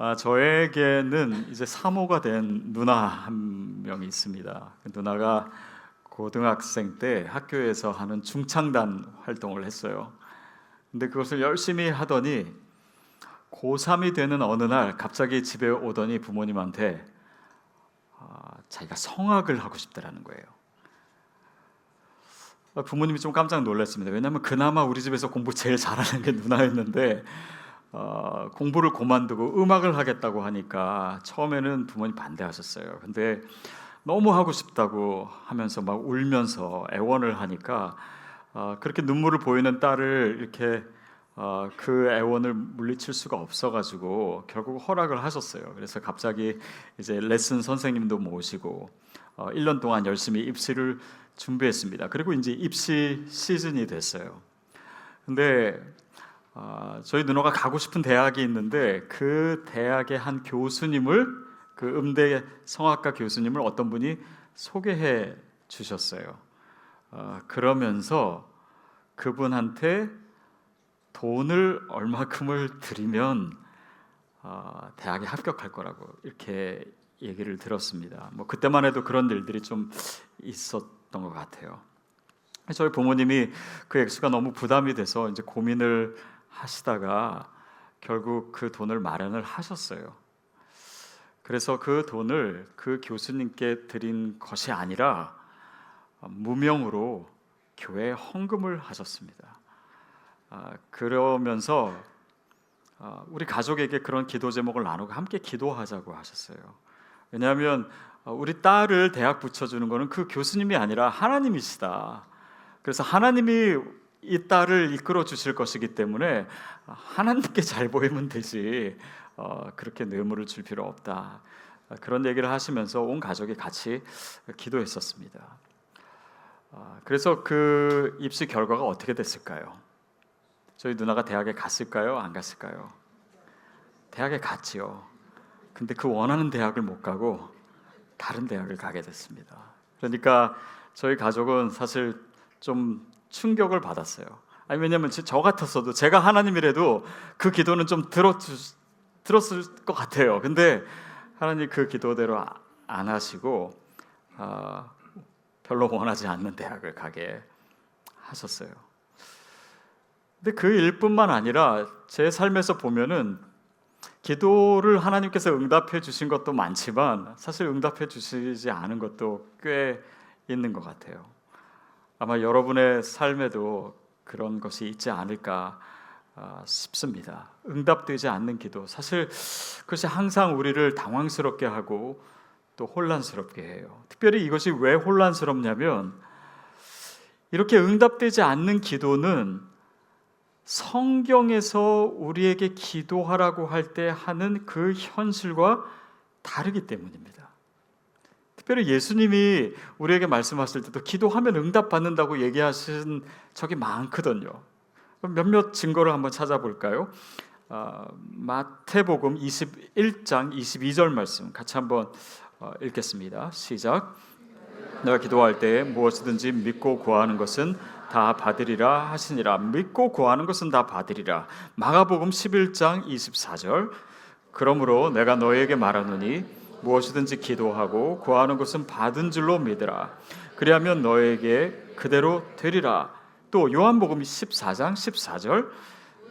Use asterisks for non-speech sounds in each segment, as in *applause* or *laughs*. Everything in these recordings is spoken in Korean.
아, 저에게는 이제 사모가 된 누나 한 명이 있습니다. 그 누나가 고등학생 때 학교에서 하는 중창단 활동을 했어요. 근데 그것을 열심히 하더니 고3이 되는 어느 날 갑자기 집에 오더니 부모님한테 아, 자기가 성악을 하고 싶다라는 거예요. 아, 부모님이 좀 깜짝 놀랐습니다. 왜냐하면 그나마 우리 집에서 공부 제일 잘하는 게 누나였는데 어, 공부를 그만두고 음악을 하겠다고 하니까 처음에는 부모님 반대하셨어요. 근데 너무 하고 싶다고 하면서 막 울면서 애원을 하니까 어, 그렇게 눈물을 보이는 딸을 이렇게 어, 그 애원을 물리칠 수가 없어가지고 결국 허락을 하셨어요. 그래서 갑자기 이제 레슨 선생님도 모시고 어, 1년 동안 열심히 입시를 준비했습니다. 그리고 이제 입시 시즌이 됐어요. 근데 어, 저희 누나가 가고 싶은 대학이 있는데 그 대학의 한 교수님을 그 음대 성악가 교수님을 어떤 분이 소개해 주셨어요. 어, 그러면서 그분한테 돈을 얼마큼을 드리면 어, 대학에 합격할 거라고 이렇게 얘기를 들었습니다. 뭐 그때만 해도 그런 일들이 좀 있었던 것 같아요. 저희 부모님이 그 액수가 너무 부담이 돼서 이제 고민을 하시다가 결국 그 돈을 마련을 하셨어요. 그래서 그 돈을 그 교수님께 드린 것이 아니라 무명으로 교회에 헌금을 하셨습니다. 아, 그러면서 아, 우리 가족에게 그런 기도 제목을 나누고 함께 기도하자고 하셨어요. 왜냐하면 어, 우리 딸을 대학 붙여주는 것은 그 교수님이 아니라 하나님이시다. 그래서 하나님이 이 딸을 이끌어 주실 것이기 때문에 하나님께 잘 보이면 되지 어, 그렇게 뇌물을 줄 필요 없다. 그런 얘기를 하시면서 온 가족이 같이 기도했었습니다. 어, 그래서 그 입시 결과가 어떻게 됐을까요? 저희 누나가 대학에 갔을까요? 안 갔을까요? 대학에 갔지요. 근데 그 원하는 대학을 못 가고 다른 대학을 가게 됐습니다. 그러니까 저희 가족은 사실 좀 충격을 받았어요. 아니 왜냐면 저 같았어도 제가 하나님이라도 그 기도는 좀 들었 들었을 것 같아요. 근데 하나님 그 기도대로 안 하시고 어, 별로 원하지 않는 대학을 가게 하셨어요. 근데 그 일뿐만 아니라 제 삶에서 보면은 기도를 하나님께서 응답해 주신 것도 많지만 사실 응답해 주시지 않은 것도 꽤 있는 것 같아요. 아마 여러분의 삶에도 그런 것이 있지 않을까 아, 싶습니다. 응답되지 않는 기도. 사실 그것이 항상 우리를 당황스럽게 하고 또 혼란스럽게 해요. 특별히 이것이 왜 혼란스럽냐면 이렇게 응답되지 않는 기도는 성경에서 우리에게 기도하라고 할 때 하는 그 현실과 다르기 때문입니다. 특별히 예수님이 우리에게 말씀하실 때도 기도하면 응답받는다고 얘기하신 적이 많거든요. 몇몇 증거를 한번 찾아볼까요? 어, 마태복음 21장 22절 말씀 같이 한번 어, 읽겠습니다. 시작. 내가 기도할 때 무엇이든지 믿고 구하는 것은 다 받으리라 하시니라 믿고 구하는 것은 다 받으리라 마가복음 11장 24절 그러므로 내가 너에게 말하노니 무엇이든지 기도하고 구하는 것은 받은 줄로 믿으라. 그리하면 너에게 그대로 되리라. 또 요한복음 14장 14절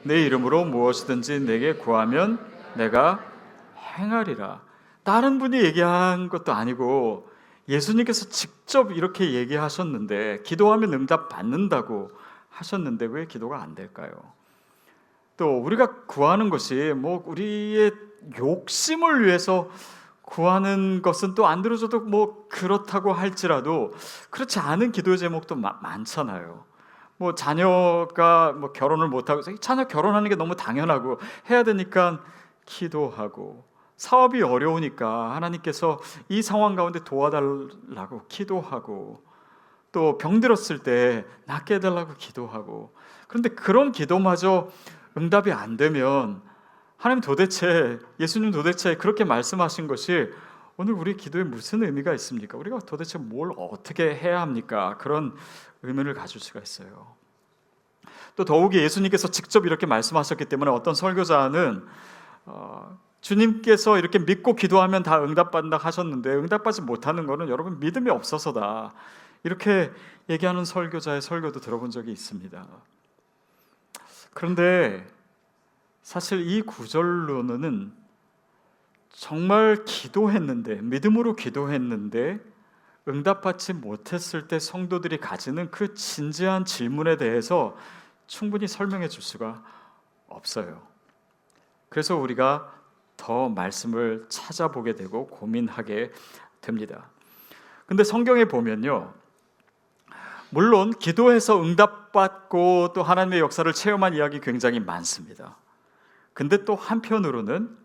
내 이름으로 무엇이든지 내게 구하면 내가 행하리라. 다른 분이 얘기한 것도 아니고 예수님께서 직접 이렇게 얘기하셨는데 기도하면 응답 받는다고 하셨는데 왜 기도가 안 될까요? 또 우리가 구하는 것이 뭐 우리의 욕심을 위해서 구하는 것은 또 안 들어줘도 뭐 그렇다고 할지라도 그렇지 않은 기도 제목도 마, 많잖아요. 뭐 자녀가 뭐 결혼을 못 하고 자녀 결혼하는 게 너무 당연하고 해야 되니까 기도하고 사업이 어려우니까 하나님께서 이 상황 가운데 도와달라고 기도하고 또 병들었을 때 낫게 해달라고 기도하고 그런데 그런 기도마저 응답이 안 되면 하나님 도대체 예수님 도대체 그렇게 말씀하신 것이 오늘 우리 기도에 무슨 의미가 있습니까? 우리가 도대체 뭘 어떻게 해야 합니까? 그런 의문을 가질 수가 있어요. 또 더욱이 예수님께서 직접 이렇게 말씀하셨기 때문에 어떤 설교자는 어, 주님께서 이렇게 믿고 기도하면 다 응답받는다 하셨는데 응답받지 못하는 것은 여러분 믿음이 없어서다. 이렇게 얘기하는 설교자의 설교도 들어본 적이 있습니다. 그런데 사실 이 구절로는 정말 기도했는데 믿음으로 기도했는데 응답받지 못했을 때 성도들이 가지는 그 진지한 질문에 대해서 충분히 설명해 줄 수가 없어요. 그래서 우리가 더 말씀을 찾아보게 되고 고민하게 됩니다. 근데 성경에 보면요. 물론 기도해서 응답받고 또 하나님의 역사를 체험한 이야기 굉장히 많습니다. 근데 또 한편으로는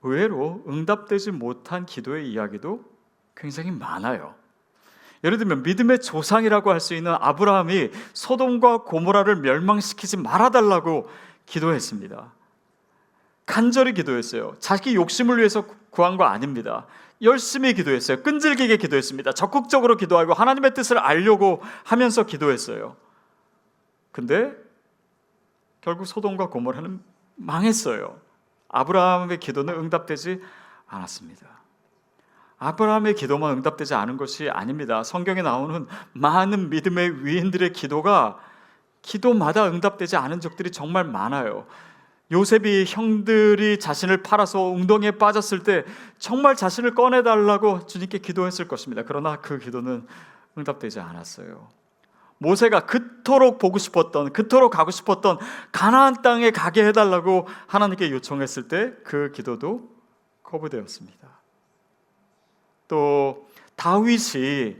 의외로 응답되지 못한 기도의 이야기도 굉장히 많아요. 예를 들면 믿음의 조상이라고 할 수 있는 아브라함이 소돔과 고모라를 멸망시키지 말아달라고 기도했습니다. 간절히 기도했어요. 자기 욕심을 위해서 구한 거 아닙니다. 열심히 기도했어요. 끈질기게 기도했습니다. 적극적으로 기도하고 하나님의 뜻을 알려고 하면서 기도했어요. 근데 결국 소돔과 고모라는 망했어요. 아브라함의 기도는 응답되지 않았습니다. 아브라함의 기도만 응답되지 않은 것이 아닙니다. 성경에 나오는 많은 믿음의 위인들의 기도가 기도마다 응답되지 않은 적들이 정말 많아요. 요셉이 형들이 자신을 팔아서 웅덩이에 빠졌을 때 정말 자신을 꺼내달라고 주님께 기도했을 것입니다. 그러나 그 기도는 응답되지 않았어요. 모세가 그토록 보고 싶었던, 그토록 가고 싶었던 가나안 땅에 가게 해달라고 하나님께 요청했을 때 그 기도도 거부되었습니다. 또 다윗이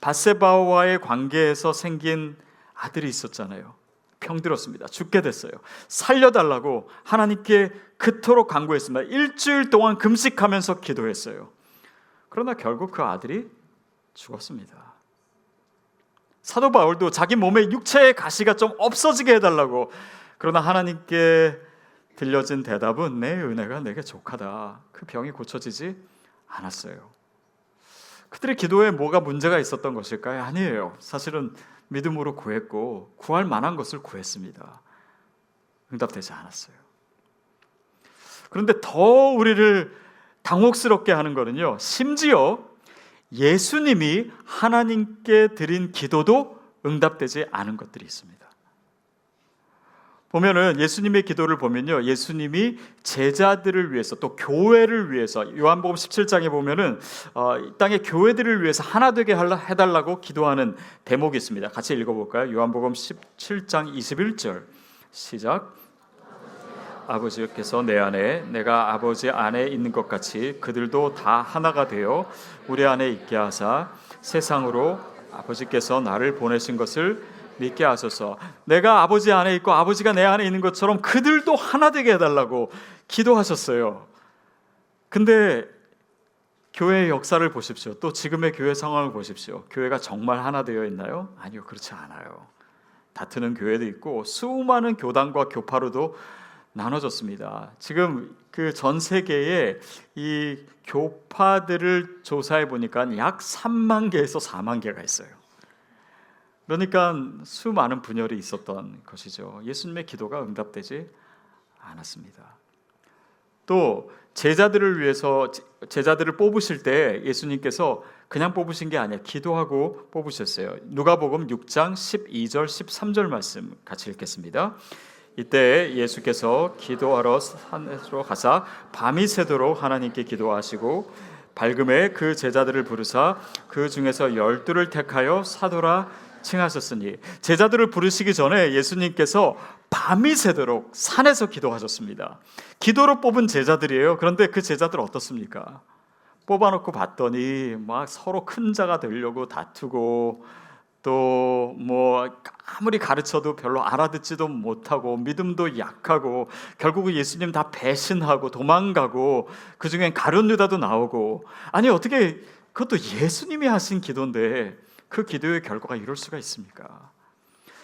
바세바와의 관계에서 생긴 아들이 있었잖아요. 병들었습니다. 죽게 됐어요. 살려달라고 하나님께 그토록 간구했습니다. 일주일 동안 금식하면서 기도했어요. 그러나 결국 그 아들이 죽었습니다. 사도 바울도 자기 몸에 육체의 가시가 좀 없어지게 해달라고 그러나 하나님께 들려진 대답은 내 은혜가 내게 족하다. 그 병이 고쳐지지 않았어요. 그들의 기도에 뭐가 문제가 있었던 것일까요? 아니에요. 사실은 믿음으로 구했고 구할 만한 것을 구했습니다. 응답되지 않았어요. 그런데 더 우리를 당혹스럽게 하는 거는요. 심지어 예수님이 하나님께 드린 기도도 응답되지 않은 것들이 있습니다. 보면은 예수님의 기도를 보면요. 예수님이 제자들을 위해서 또 교회를 위해서 요한복음 17장에 보면은 어, 이 땅의 교회들을 위해서 하나 되게 해달라고 기도하는 대목이 있습니다. 같이 읽어볼까요? 요한복음 17장 21절 시작. 아버지께서 내 안에 내가 아버지 안에 있는 것 같이 그들도 다 하나가 되어 우리 안에 있게 하사 세상으로 아버지께서 나를 보내신 것을 믿게 하소서. 내가 아버지 안에 있고 아버지가 내 안에 있는 것처럼 그들도 하나 되게 해달라고 기도하셨어요. 근데 교회의 역사를 보십시오. 또 지금의 교회 상황을 보십시오. 교회가 정말 하나 되어 있나요? 아니요, 그렇지 않아요. 다투는 교회도 있고 수많은 교단과 교파로도 나눠졌습니다. 지금 그 전 세계에 이 교파들을 조사해 보니까 약 3만 개에서 4만 개가 있어요. 그러니까 수많은 분열이 있었던 것이죠. 예수님의 기도가 응답되지 않았습니다. 또 제자들을 위해서 제자들을 뽑으실 때 예수님께서 그냥 뽑으신 게 아니라 기도하고 뽑으셨어요. 누가복음 6장 12절 13절 말씀 같이 읽겠습니다. 이때 예수께서 기도하러 산으로 가사 밤이 새도록 하나님께 기도하시고 밝음에 그 제자들을 부르사 그 중에서 열두를 택하여 사도라 칭하셨으니 제자들을 부르시기 전에 예수님께서 밤이 새도록 산에서 기도하셨습니다. 기도로 뽑은 제자들이에요. 그런데 그 제자들 어떻습니까? 뽑아놓고 봤더니 막 서로 큰 자가 되려고 다투고 또 뭐 아무리 가르쳐도 별로 알아듣지도 못하고 믿음도 약하고 결국은 예수님 다 배신하고 도망가고 그 중엔 가룟 유다도 나오고 아니 어떻게 그것도 예수님이 하신 기도인데 그 기도의 결과가 이럴 수가 있습니까?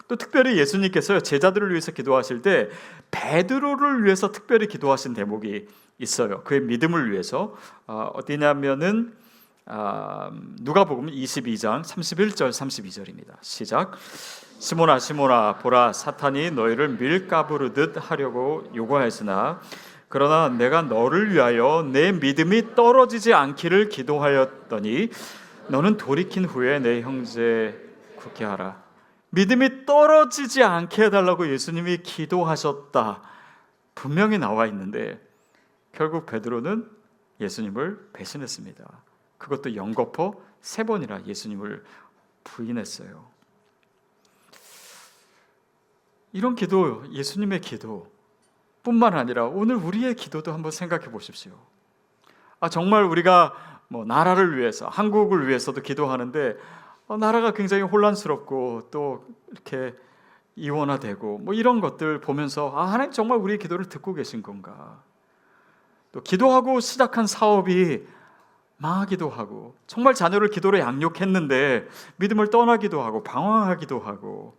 또 특별히 예수님께서 제자들을 위해서 기도하실 때 베드로를 위해서 특별히 기도하신 대목이 있어요. 그의 믿음을 위해서 어, 어디냐면은 아, 누가복음 22장 31절 32절입니다. 시작. 시모나 시모나 보라 사탄이 너희를 밀가부르듯 하려고 요구하였으나 그러나 내가 너를 위하여 내 믿음이 떨어지지 않기를 기도하였더니 너는 돌이킨 후에 내 형제 굳게 하라. 믿음이 떨어지지 않게 해달라고 예수님이 기도하셨다. 분명히 나와 있는데 결국 베드로는 예수님을 배신했습니다. 그것도 연거푸 세 번이나 예수님을 부인했어요. 이런 기도, 예수님의 기도 뿐만 아니라 오늘 우리의 기도도 한번 생각해 보십시오. 아, 정말 우리가 뭐 나라를 위해서, 한국을 위해서도 기도하는데 어, 나라가 굉장히 혼란스럽고 또 이렇게 이원화되고 뭐 이런 것들 보면서 아, 하나님 정말 우리의 기도를 듣고 계신 건가? 또 기도하고 시작한 사업이 망하기도 하고 정말 자녀를 기도로 양육했는데 믿음을 떠나기도 하고 방황하기도 하고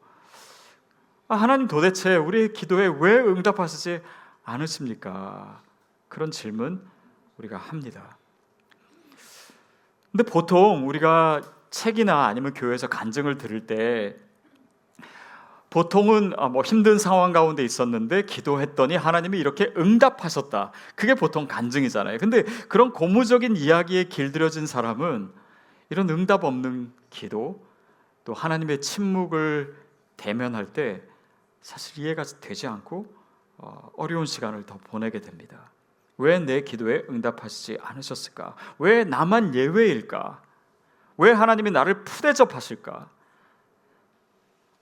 아, 하나님 도대체 우리의 기도에 왜 응답하시지 않으십니까? 그런 질문 우리가 합니다. 근데 보통 우리가 책이나 아니면 교회에서 간증을 들을 때 보통은 아, 뭐 힘든 상황 가운데 있었는데 기도했더니 하나님이 이렇게 응답하셨다. 그게 보통 간증이잖아요. 근데 그런 고무적인 이야기에 길들여진 사람은 이런 응답 없는 기도 또 하나님의 침묵을 대면할 때 사실 이해가 되지 않고 어, 어려운 시간을 더 보내게 됩니다. 왜 내 기도에 응답하시지 않으셨을까? 왜 나만 예외일까? 왜 하나님이 나를 푸대접하실까?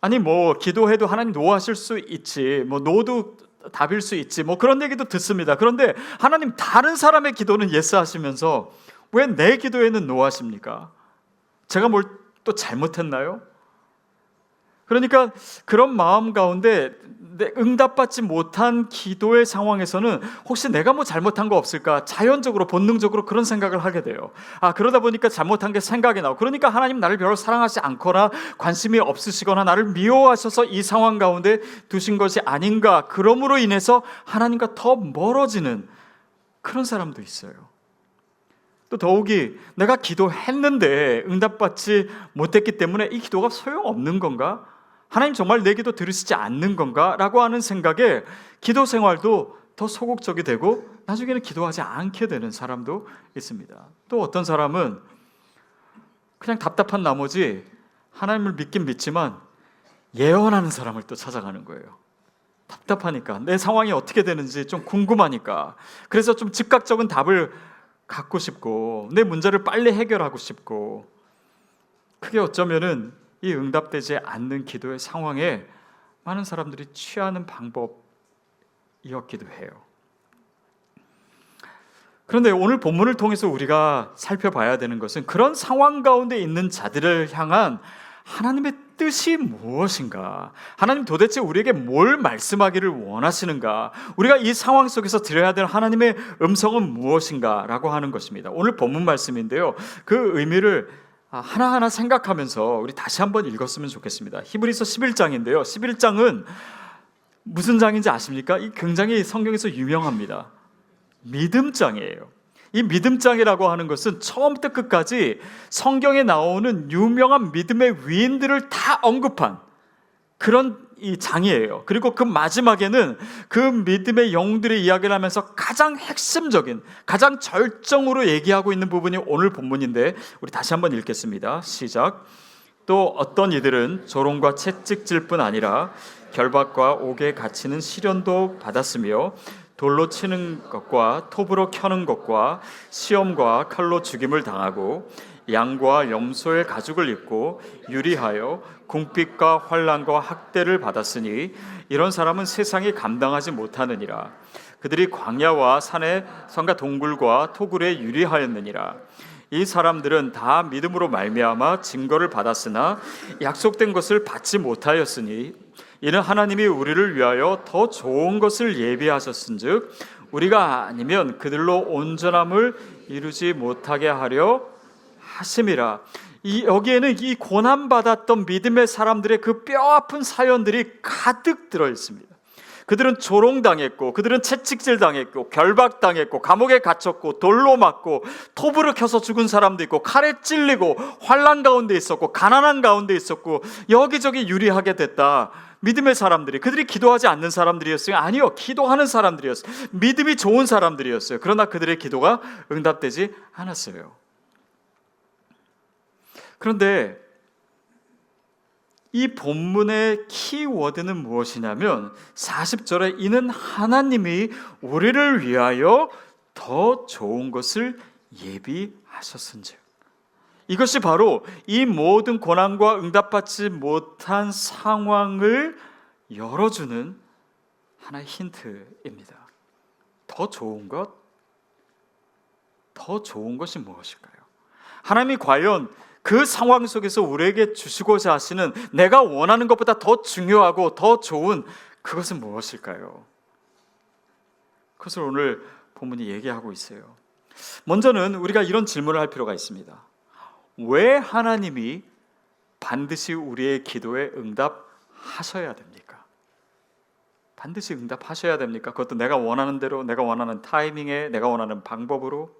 아니 뭐 기도해도 하나님 노하실 수 있지. 뭐 노도 답일 수 있지. 뭐 그런 얘기도 듣습니다. 그런데 하나님 다른 사람의 기도는 yes 하시면서 왜 내 기도에는 no하십니까? 제가 뭘 또 잘못했나요? 그러니까 그런 마음 가운데 응답받지 못한 기도의 상황에서는 혹시 내가 뭐 잘못한 거 없을까? 자연적으로 본능적으로 그런 생각을 하게 돼요. 아 그러다 보니까 잘못한 게 생각이 나고 그러니까 하나님 나를 별로 사랑하지 않거나 관심이 없으시거나 나를 미워하셔서 이 상황 가운데 두신 것이 아닌가? 그러므로 인해서 하나님과 더 멀어지는 그런 사람도 있어요. 또 더욱이 내가 기도했는데 응답받지 못했기 때문에 이 기도가 소용없는 건가? 하나님 정말 내 기도 들으시지 않는 건가? 라고 하는 생각에 기도 생활도 더 소극적이 되고 나중에는 기도하지 않게 되는 사람도 있습니다. 또 어떤 사람은 그냥 답답한 나머지 하나님을 믿긴 믿지만 예언하는 사람을 또 찾아가는 거예요. 답답하니까 내 상황이 어떻게 되는지 좀 궁금하니까 그래서 좀 즉각적인 답을 갖고 싶고 내 문제를 빨리 해결하고 싶고 그게 어쩌면은 이 응답되지 않는 기도의 상황에 많은 사람들이 취하는 방법이었기도 해요. 그런데 오늘 본문을 통해서 우리가 살펴봐야 되는 것은 그런 상황 가운데 있는 자들을 향한 하나님의 뜻이 무엇인가? 하나님 도대체 우리에게 뭘 말씀하기를 원하시는가? 우리가 이 상황 속에서 들어야 될 하나님의 음성은 무엇인가? 라고 하는 것입니다. 오늘 본문 말씀인데요. 그 의미를 아, 하나하나 생각하면서 우리 다시 한번 읽었으면 좋겠습니다. 히브리서 11장인데요. 11장은 무슨 장인지 아십니까? 이 굉장히 성경에서 유명합니다. 믿음장이에요. 이 믿음장이라고 하는 것은 처음부터 끝까지 성경에 나오는 유명한 믿음의 위인들을 다 언급한 그런 이 장이에요. 그리고 그 마지막에는 그 믿음의 영들의 이야기를 하면서 가장 핵심적인, 가장 절정으로 얘기하고 있는 부분이 오늘 본문인데 우리 다시 한번 읽겠습니다. 시작. 또 어떤 이들은 조롱과 채찍질 뿐 아니라 결박과 옥에 갇히는 시련도 받았으며 돌로 치는 것과 톱으로 켜는 것과 시험과 칼로 죽임을 당하고 양과 염소의 가죽을 입고 유리하여 궁핍과 환란과 학대를 받았으니 이런 사람은 세상이 감당하지 못하느니라. 그들이 광야와 산의 성과 동굴과 토굴에 유리하였느니라. 이 사람들은 다 믿음으로 말미암아 증거를 받았으나 약속된 것을 받지 못하였으니 이는 하나님이 우리를 위하여 더 좋은 것을 예비하셨은즉 우리가 아니면 그들로 온전함을 이루지 못하게 하려 하심이라. 이 여기에는 이 고난 받았던 믿음의 사람들의 그 뼈아픈 사연들이 가득 들어 있습니다. 그들은 조롱당했고, 그들은 채찍질 당했고, 결박당했고, 감옥에 갇혔고, 돌로 맞고, 톱으로 켜서 죽은 사람도 있고, 칼에 찔리고, 환란 가운데 있었고, 가난한 가운데 있었고, 여기저기 유리하게 됐다. 믿음의 사람들이 그들이 기도하지 않는 사람들이었어요. 아니요. 기도하는 사람들이었어요. 믿음이 좋은 사람들이었어요. 그러나 그들의 기도가 응답되지 않았어요. 그런데 이 본문의 키워드는 무엇이냐면 40절에 이는 하나님이 우리를 위하여 더 좋은 것을 예비하셨은즉 이것이 바로 이 모든 고난과 응답받지 못한 상황을 열어주는 하나의 힌트입니다. 더 좋은 것, 더 좋은 것이 무엇일까요? 하나님이 과연 그 상황 속에서 우리에게 주시고자 하시는 내가 원하는 것보다 더 중요하고 더 좋은 그것은 무엇일까요? 그것을 오늘 본문이 얘기하고 있어요. 먼저는 우리가 이런 질문을 할 필요가 있습니다. 왜 하나님이 반드시 우리의 기도에 응답하셔야 됩니까? 반드시 응답하셔야 됩니까? 그것도 내가 원하는 대로, 내가 원하는 타이밍에, 내가 원하는 방법으로.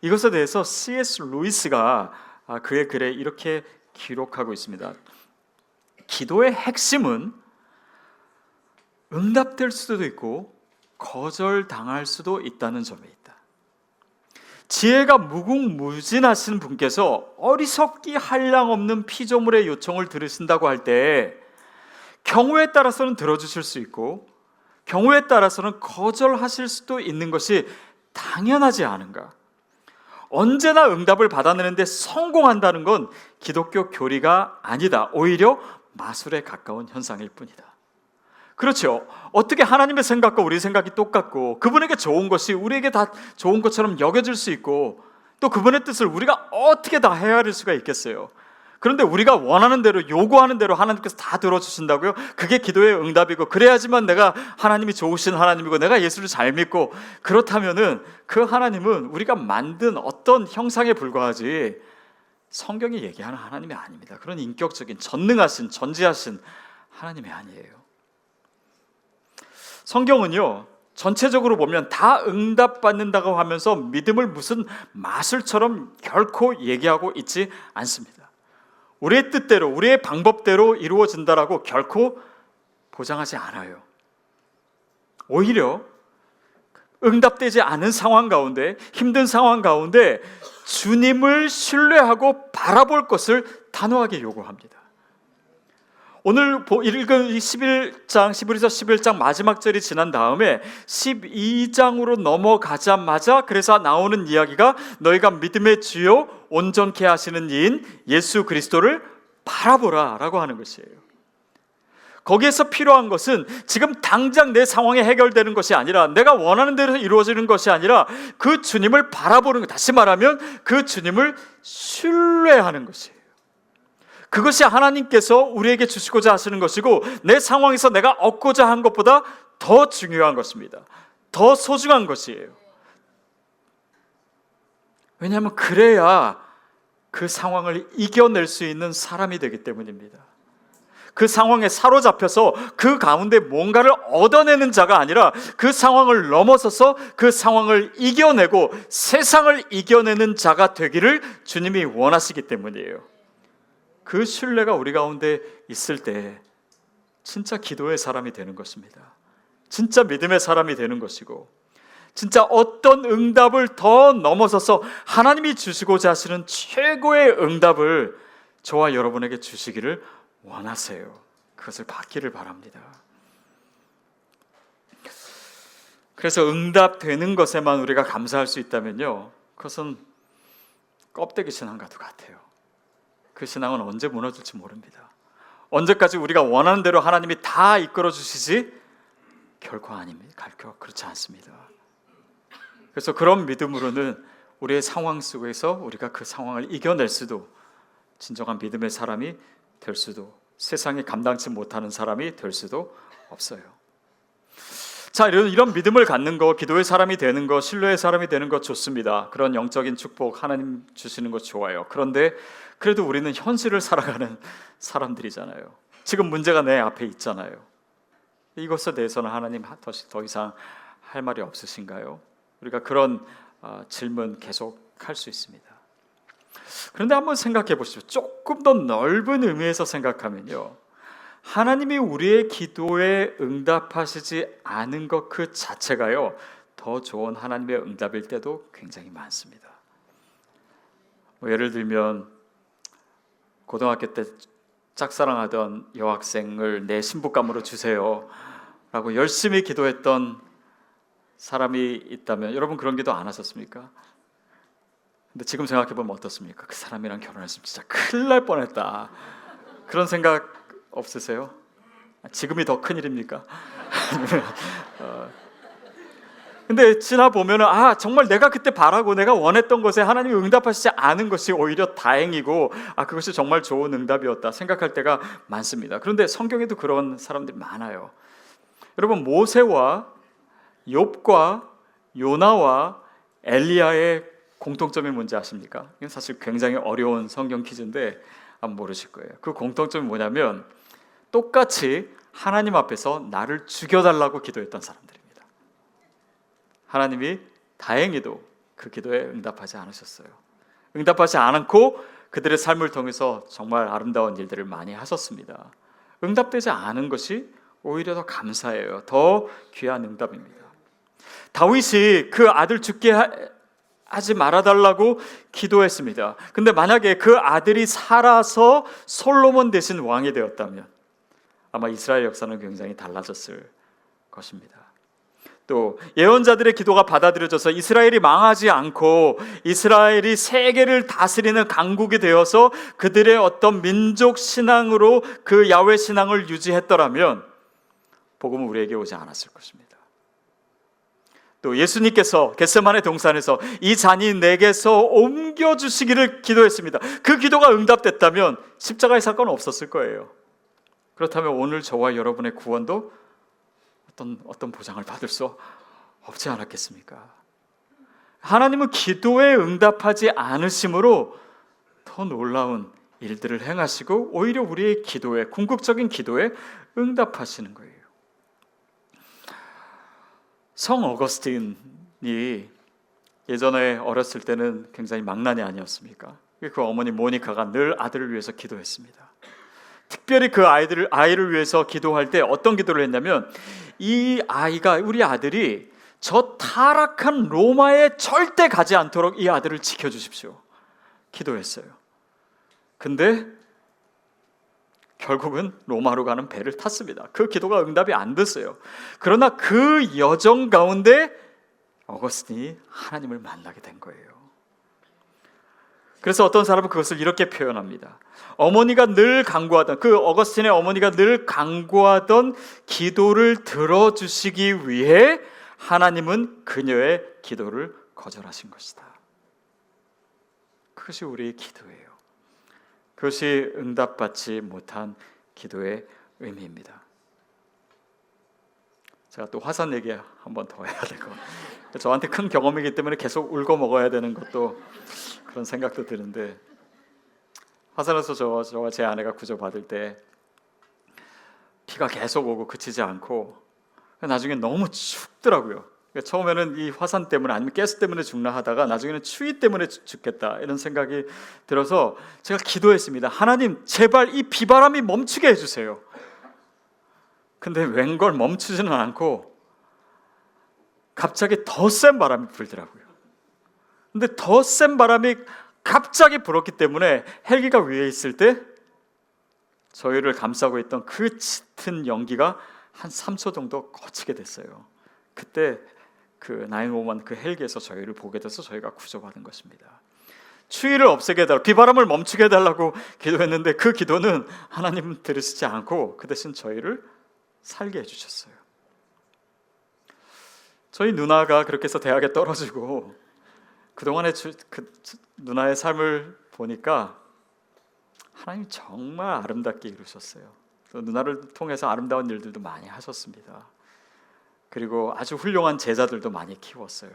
이것에 대해서 C.S. 루이스가 아, 그의 글에 이렇게 기록하고 있습니다. 기도의 핵심은 응답될 수도 있고 거절당할 수도 있다는 점에 있다. 지혜가 무궁무진하신 분께서 어리석기 한량 없는 피조물의 요청을 들으신다고 할 때 경우에 따라서는 들어주실 수 있고 경우에 따라서는 거절하실 수도 있는 것이 당연하지 않은가? 언제나 응답을 받아내는데 성공한다는 건 기독교 교리가 아니다. 오히려 마술에 가까운 현상일 뿐이다. 그렇죠. 어떻게 하나님의 생각과 우리 생각이 똑같고 그분에게 좋은 것이 우리에게 다 좋은 것처럼 여겨질 수 있고 또 그분의 뜻을 우리가 어떻게 다 헤아릴 수가 있겠어요. 그런데 우리가 원하는 대로 요구하는 대로 하나님께서 다 들어주신다고요? 그게 기도의 응답이고 그래야지만 내가 하나님이 좋으신 하나님이고 내가 예수를 잘 믿고 그렇다면은 그 하나님은 우리가 만든 어떤 형상에 불과하지 성경이 얘기하는 하나님이 아닙니다. 그런 인격적인 전능하신 전지하신 하나님이 아니에요. 성경은요. 전체적으로 보면 다 응답받는다고 하면서 믿음을 무슨 마술처럼 결코 얘기하고 있지 않습니다. 우리의 뜻대로, 우리의 방법대로 이루어진다라고 결코 보장하지 않아요. 오히려 응답되지 않은 상황 가운데, 힘든 상황 가운데 주님을 신뢰하고 바라볼 것을 단호하게 요구합니다. 오늘 읽은 11장, 11서 11장 마지막 절이 지난 다음에 12장으로 넘어가자마자 그래서 나오는 이야기가 너희가 믿음의 주요 온전케 하시는 이인 예수 그리스도를 바라보라 라고 하는 것이에요. 거기에서 필요한 것은 지금 당장 내 상황이 해결되는 것이 아니라 내가 원하는 대로 이루어지는 것이 아니라 그 주님을 바라보는 것. 다시 말하면 그 주님을 신뢰하는 것이에요. 그것이 하나님께서 우리에게 주시고자 하시는 것이고 내 상황에서 내가 얻고자 한 것보다 더 중요한 것입니다. 더 소중한 것이에요. 왜냐하면 그래야 그 상황을 이겨낼 수 있는 사람이 되기 때문입니다. 그 상황에 사로잡혀서 그 가운데 뭔가를 얻어내는 자가 아니라 그 상황을 넘어서서 그 상황을 이겨내고 세상을 이겨내는 자가 되기를 주님이 원하시기 때문이에요. 그 신뢰가 우리 가운데 있을 때 진짜 기도의 사람이 되는 것입니다. 진짜 믿음의 사람이 되는 것이고 진짜 어떤 응답을 더 넘어서서 하나님이 주시고자 하시는 최고의 응답을 저와 여러분에게 주시기를 원하세요. 그것을 받기를 바랍니다. 그래서 응답되는 것에만 우리가 감사할 수 있다면요. 그것은 껍데기 신앙과도 같아요. 그 신앙은 언제 무너질지 모릅니다. 언제까지 우리가 원하는 대로 하나님이 다 이끌어 주시지? 결코 아닙니다. 결코 그렇지 않습니다. 그래서 그런 믿음으로는 우리의 상황 속에서 우리가 그 상황을 이겨낼 수도 진정한 믿음의 사람이 될 수도 세상에 감당치 못하는 사람이 될 수도 없어요. 자, 이런, 이런 믿음을 갖는 거, 기도의 사람이 되는 거, 신뢰의 사람이 되는 것 좋습니다. 그런 영적인 축복 하나님 주시는 것 좋아요. 그런데 그래도 우리는 현실을 살아가는 사람들이잖아요. 지금 문제가 내 앞에 있잖아요. 이것에 대해서는 하나님 더, 더 이상 할 말이 없으신가요? 우리가 그런 어, 질문 계속 할 수 있습니다. 그런데 한번 생각해 보시죠. 조금 더 넓은 의미에서 생각하면요. 하나님이 우리의 기도에 응답하시지 않은 것 그 자체가요 더 좋은 하나님의 응답일 때도 굉장히 많습니다. 뭐 예를 들면 고등학교 때 짝사랑하던 여학생을 내 신부감으로 주세요 라고 열심히 기도했던 사람이 있다면 여러분 그런 기도 안 하셨습니까? 근데 지금 생각해 보면 어떻습니까? 그 사람이랑 결혼했으면 진짜 큰일 날 뻔했다. 그런 생각 없으세요? 지금이 더 큰일입니까? *laughs* 어. 근데 지나 보면은 아 정말 내가 그때 바라고 내가 원했던 것에 하나님이 응답하시지 않은 것이 오히려 다행이고 아 그것이 정말 좋은 응답이었다 생각할 때가 많습니다. 그런데 성경에도 그런 사람들이 많아요. 여러분 모세와 욥과 요나와 엘리야의 공통점이 뭔지 아십니까? 이건 사실 굉장히 어려운 성경 퀴즈인데 안 모르실 거예요. 그 공통점이 뭐냐면 똑같이 하나님 앞에서 나를 죽여달라고 기도했던 사람들입니다. 하나님이 다행히도 그 기도에 응답하지 않으셨어요. 응답하지 않고 그들의 삶을 통해서 정말 아름다운 일들을 많이 하셨습니다. 응답되지 않은 것이 오히려 더 감사해요. 더 귀한 응답입니다. 다윗이 그 아들 죽게 하지 말아달라고 기도했습니다. 근데 만약에 그 아들이 살아서 솔로몬 대신 왕이 되었다면 아마 이스라엘 역사는 굉장히 달라졌을 것입니다. 또 예언자들의 기도가 받아들여져서 이스라엘이 망하지 않고 이스라엘이 세계를 다스리는 강국이 되어서 그들의 어떤 민족 신앙으로 그 야훼 신앙을 유지했더라면 복음은 우리에게 오지 않았을 것입니다. 또 예수님께서 겟세만의 동산에서 이 잔이 내게서 옮겨 주시기를 기도했습니다. 그 기도가 응답됐다면 십자가의 사건은 없었을 거예요. 그렇다면 오늘 저와 여러분의 구원도 어떤 어떤 보장을 받을 수 없지 않았겠습니까? 하나님은 기도에 응답하지 않으심으로 더 놀라운 일들을 행하시고 오히려 우리의 기도에 궁극적인 기도에 응답하시는 거예요. 성 어거스틴이 예전에 어렸을 때는 굉장히 망난이 아니었습니까? 그 어머니 모니카가 늘 아들을 위해서 기도했습니다. 특별히 그 아이들을 아이를 위해서 기도할 때 어떤 기도를 했냐면 이 아이가 우리 아들이 저 타락한 로마에 절대 가지 않도록 이 아들을 지켜 주십시오. 기도했어요. 근데 결국은 로마로 가는 배를 탔습니다. 그 기도가 응답이 안 됐어요. 그러나 그 여정 가운데 어거스틴이 하나님을 만나게 된 거예요. 그래서 어떤 사람은 그것을 이렇게 표현합니다. 어머니가 늘 강구하던 그 어거스틴의 어머니가 늘 강구하던 기도를 들어주시기 위해 하나님은 그녀의 기도를 거절하신 것이다. 그것이 우리의 기도예요. 그것이 응답받지 못한 기도의 의미입니다. 제가 또 화산 얘기 한번 더 해야 되고 저한테 큰 경험이기 때문에 계속 울고 먹어야 되는 것도 그런 생각도 드는데 화산에서 저, 저와 제 아내가 구조받을 때 비가 계속 오고 그치지 않고 나중에 너무 춥더라고요. 그러니까 처음에는 이 화산 때문에 아니면 가스 때문에 죽나 하다가 나중에는 추위 때문에 죽겠다 이런 생각이 들어서 제가 기도했습니다. 하나님 제발 이 비바람이 멈추게 해주세요. 근데 웬걸 멈추지는 않고 갑자기 더 센 바람이 불더라고요. 근데 더 센 바람이 갑자기 불었기 때문에 헬기가 위에 있을 때 저희를 감싸고 있던 그 짙은 연기가 한 3초 정도 거치게 됐어요. 그때 그911그 헬기에서 저희를 보게 돼서 저희가 구조받은 것입니다. 추위를 없애게 해달라 비바람을 멈추게 해달라고 기도했는데 그 기도는 하나님 들으시지 않고 그 대신 저희를 살게 해주셨어요. 저희 누나가 그렇게 해서 대학에 떨어지고 그동안의 주, 그 누나의 삶을 보니까 하나님 정말 아름답게 이루셨어요. 누나를 통해서 아름다운 일들도 많이 하셨습니다. 그리고 아주 훌륭한 제자들도 많이 키웠어요.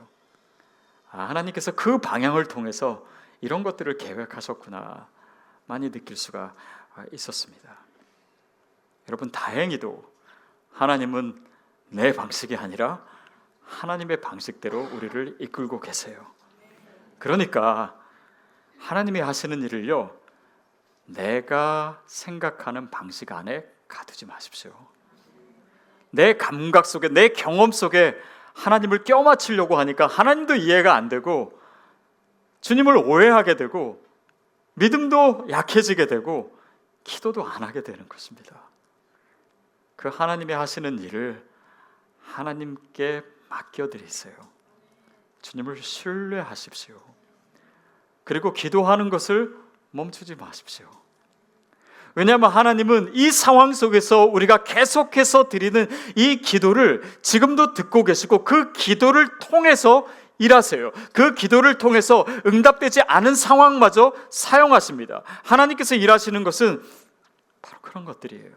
아, 하나님께서 그 방향을 통해서 이런 것들을 계획하셨구나 많이 느낄 수가 있었습니다. 여러분 다행히도 하나님은 내 방식이 아니라 하나님의 방식대로 우리를 이끌고 계세요. 그러니까 하나님이 하시는 일을요 내가 생각하는 방식 안에 가두지 마십시오. 내 감각 속에 내 경험 속에 하나님을 껴맞추려고 하니까 하나님도 이해가 안 되고 주님을 오해하게 되고 믿음도 약해지게 되고 기도도 안 하게 되는 것입니다. 그 하나님이 하시는 일을 하나님께 맡겨드리세요. 주님을 신뢰하십시오. 그리고 기도하는 것을 멈추지 마십시오. 왜냐하면 하나님은 이 상황 속에서 우리가 계속해서 드리는 이 기도를 지금도 듣고 계시고 그 기도를 통해서 일하세요. 그 기도를 통해서 응답되지 않은 상황마저 사용하십니다. 하나님께서 일하시는 것은 바로 그런 것들이에요.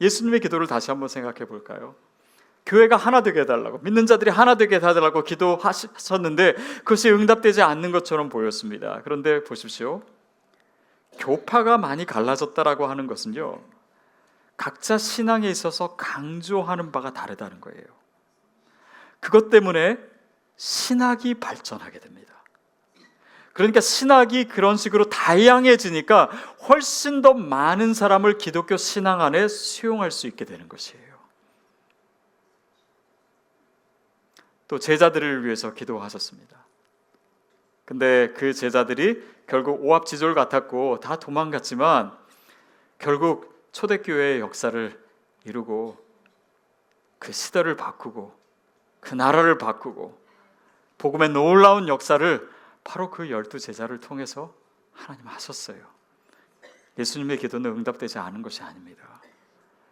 예수님의 기도를 다시 한번 생각해 볼까요? 교회가 하나 되게 해달라고 믿는 자들이 하나 되게 해달라고 기도하셨는데 그것이 응답되지 않는 것처럼 보였습니다. 그런데 보십시오. 교파가 많이 갈라졌다라고 하는 것은요. 각자 신앙에 있어서 강조하는 바가 다르다는 거예요. 그것 때문에 신학이 발전하게 됩니다. 그러니까 신학이 그런 식으로 다양해지니까 훨씬 더 많은 사람을 기독교 신앙 안에 수용할 수 있게 되는 것이에요. 또 제자들을 위해서 기도하셨습니다. 근데 그 제자들이 결국 오합지졸 같았고 다 도망갔지만 결국 초대교회의 역사를 이루고 그 시대를 바꾸고 그 나라를 바꾸고 복음의 놀라운 역사를 바로 그 열두 제자를 통해서 하나님 하셨어요. 예수님의 기도는 응답되지 않은 것이 아닙니다.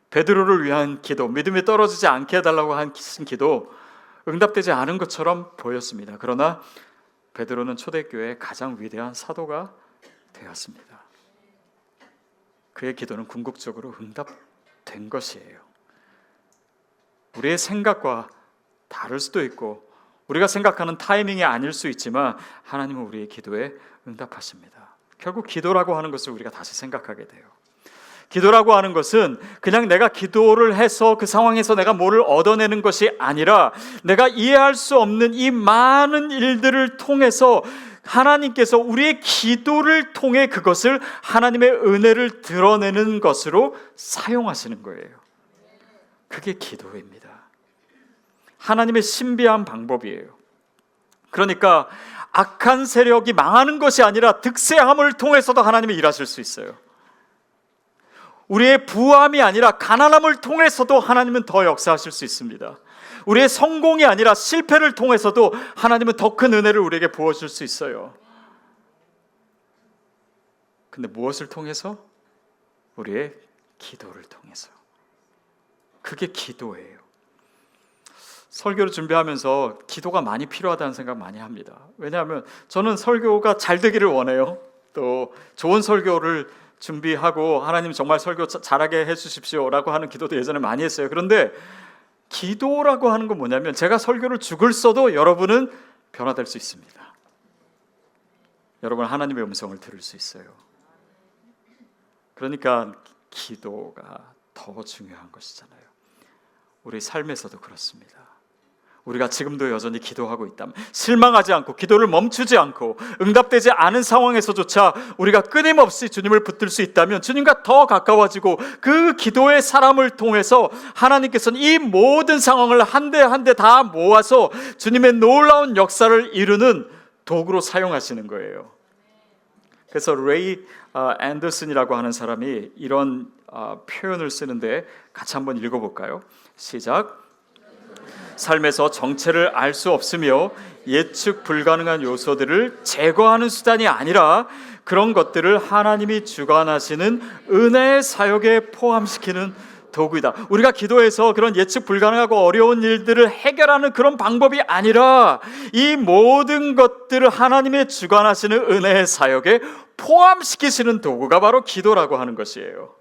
베드로를 위한 기도, 믿음이 떨어지지 않게 해달라고 하신 기도 응답되지 않은 것처럼 보였습니다. 그러나 베드로는 초대교회의 가장 위대한 사도가 되었습니다. 그의 기도는 궁극적으로 응답된 것이에요. 우리의 생각과 다를 수도 있고 우리가 생각하는 타이밍이 아닐 수 있지만 하나님은 우리의 기도에 응답하십니다. 결국 기도라고 하는 것을 우리가 다시 생각하게 돼요. 기도라고 하는 것은 그냥 내가 기도를 해서 그 상황에서 내가 뭐를 얻어내는 것이 아니라 내가 이해할 수 없는 이 많은 일들을 통해서 하나님께서 우리의 기도를 통해 그것을 하나님의 은혜를 드러내는 것으로 사용하시는 거예요. 그게 기도입니다. 하나님의 신비한 방법이에요. 그러니까 악한 세력이 망하는 것이 아니라 득세함을 통해서도 하나님이 일하실 수 있어요. 우리의 부함이 아니라 가난함을 통해서도 하나님은 더 역사하실 수 있습니다. 우리의 성공이 아니라 실패를 통해서도 하나님은 더 큰 은혜를 우리에게 부어줄 수 있어요. 근데 무엇을 통해서? 우리의 기도를 통해서. 그게 기도예요. 설교를 준비하면서 기도가 많이 필요하다는 생각 많이 합니다. 왜냐하면 저는 설교가 잘 되기를 원해요. 또 좋은 설교를 준비하고 하나님 정말 설교 잘하게 해주십시오라고 하는 기도도 예전에 많이 했어요. 그런데 기도라고 하는 건 뭐냐면 제가 설교를 죽을 써도 여러분은 변화될 수 있습니다. 여러분 하나님의 음성을 들을 수 있어요. 그러니까 기도가 더 중요한 것이잖아요. 우리 삶에서도 그렇습니다. 우리가 지금도 여전히 기도하고 있다면 실망하지 않고 기도를 멈추지 않고 응답되지 않은 상황에서조차 우리가 끊임없이 주님을 붙들 수 있다면 주님과 더 가까워지고 그 기도의 사람을 통해서 하나님께서는 이 모든 상황을 한 대 한 대 다 모아서 주님의 놀라운 역사를 이루는 도구로 사용하시는 거예요. 그래서 레이 어, 앤더슨이라고 하는 사람이 이런 어, 표현을 쓰는데 같이 한번 읽어볼까요? 시작. 삶에서 정체를 알 수 없으며 예측 불가능한 요소들을 제거하는 수단이 아니라 그런 것들을 하나님이 주관하시는 은혜의 사역에 포함시키는 도구이다. 우리가 기도해서 그런 예측 불가능하고 어려운 일들을 해결하는 그런 방법이 아니라 이 모든 것들을 하나님의 주관하시는 은혜의 사역에 포함시키시는 도구가 바로 기도라고 하는 것이에요.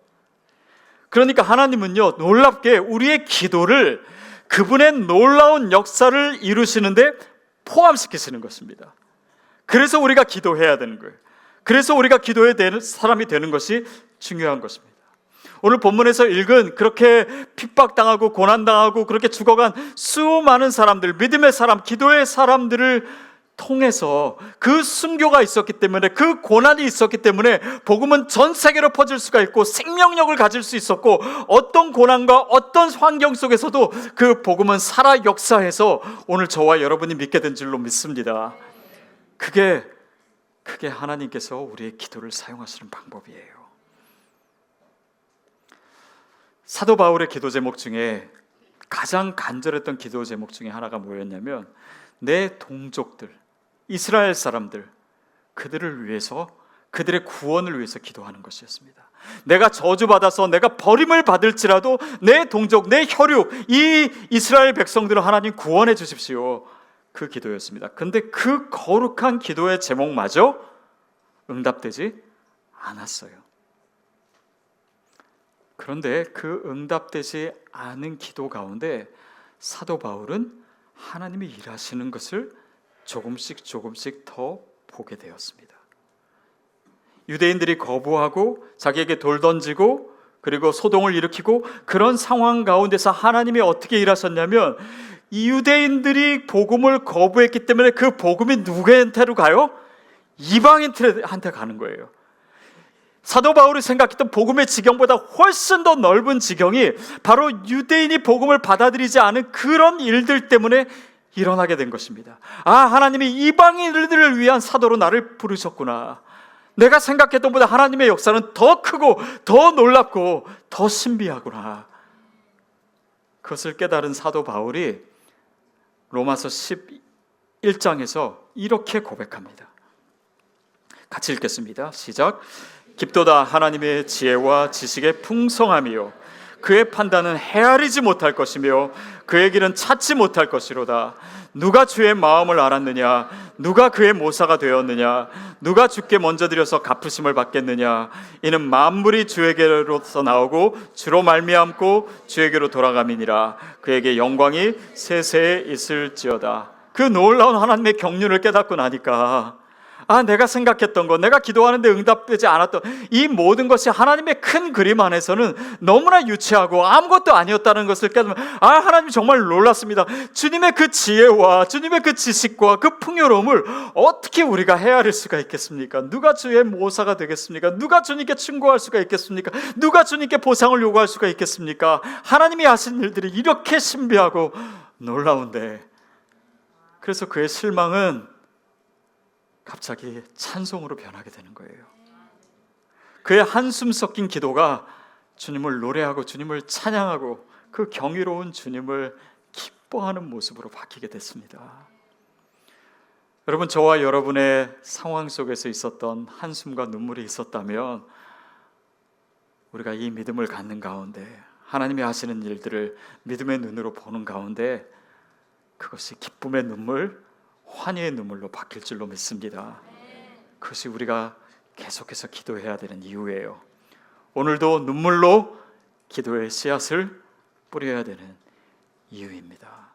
그러니까 하나님은요, 놀랍게 우리의 기도를 그분의 놀라운 역사를 이루시는데 포함시키시는 것입니다. 그래서 우리가 기도해야 되는 거예요. 그래서 우리가 기도해야 되는 사람이 되는 것이 중요한 것입니다. 오늘 본문에서 읽은 그렇게 핍박당하고 고난당하고 그렇게 죽어간 수많은 사람들, 믿음의 사람, 기도의 사람들을 통해서 그 순교가 있었기 때문에 그 고난이 있었기 때문에 복음은 전 세계로 퍼질 수가 있고 생명력을 가질 수 있었고 어떤 고난과 어떤 환경 속에서도 그 복음은 살아 역사해서 오늘 저와 여러분이 믿게 된 줄로 믿습니다. 그게 그게 하나님께서 우리의 기도를 사용하시는 방법이에요. 사도 바울의 기도 제목 중에 가장 간절했던 기도 제목 중에 하나가 뭐였냐면 내 동족들 이스라엘 사람들 그들을 위해서 그들의 구원을 위해서 기도하는 것이었습니다. 내가 저주받아서 내가 버림을 받을지라도 내 동족, 내 혈육, 이 이스라엘 백성들을 하나님 구원해 주십시오. 그 기도였습니다. 근데 그 거룩한 기도의 제목마저 응답되지 않았어요. 그런데 그 응답되지 않은 기도 가운데 사도 바울은 하나님이 일하시는 것을 조금씩 조금씩 더 보게 되었습니다. 유대인들이 거부하고 자기에게 돌 던지고 그리고 소동을 일으키고 그런 상황 가운데서 하나님이 어떻게 일하셨냐면 이 유대인들이 복음을 거부했기 때문에 그 복음이 누구한테로 가요? 이방인한테 가는 거예요. 사도 바울이 생각했던 복음의 지경보다 훨씬 더 넓은 지경이 바로 유대인이 복음을 받아들이지 않은 그런 일들 때문에 일어나게 된 것입니다. 아, 하나님이 이방인들을 위한 사도로 나를 부르셨구나. 내가 생각했던 보다 하나님의 역사는 더 크고 더 놀랍고 더 신비하구나. 그것을 깨달은 사도 바울이 로마서 11장에서 이렇게 고백합니다. 같이 읽겠습니다. 시작. 깊도다 하나님의 지혜와 지식의 풍성함이요 그의 판단은 헤아리지 못할 것이며 그의 길은 찾지 못할 것이로다. 누가 주의 마음을 알았느냐? 누가 그의 모사가 되었느냐? 누가 주께 먼저 드려서 갚으심을 받겠느냐? 이는 만물이 주에게로서 나오고 주로 말미암고 주에게로 돌아감이니라. 그에게 영광이 세세에 있을지어다. 그 놀라운 하나님의 경륜을 깨닫고 나니까 아, 내가 생각했던 것, 내가 기도하는데 응답되지 않았던 이 모든 것이 하나님의 큰 그림 안에서는 너무나 유치하고 아무것도 아니었다는 것을 깨달으면 아, 하나님 정말 놀랐습니다. 주님의 그 지혜와 주님의 그 지식과 그 풍요로움을 어떻게 우리가 헤아릴 수가 있겠습니까? 누가 주의 모사가 되겠습니까? 누가 주님께 충고할 수가 있겠습니까? 누가 주님께 보상을 요구할 수가 있겠습니까? 하나님이 하신 일들이 이렇게 신비하고 놀라운데 그래서 그의 실망은 갑자기 찬송으로 변하게 되는 거예요. 그의 한숨 섞인 기도가 주님을 노래하고 주님을 찬양하고 그 경이로운 주님을 기뻐하는 모습으로 바뀌게 됐습니다. 여러분 저와 여러분의 상황 속에서 있었던 한숨과 눈물이 있었다면 우리가 이 믿음을 갖는 가운데 하나님이 하시는 일들을 믿음의 눈으로 보는 가운데 그것이 기쁨의 눈물, 환희의 눈물로 바뀔 줄로 믿습니다. 그것이 우리가 계속해서 기도해야 되는 이유예요. 오늘도 눈물로 기도의 씨앗을 뿌려야 되는 이유입니다.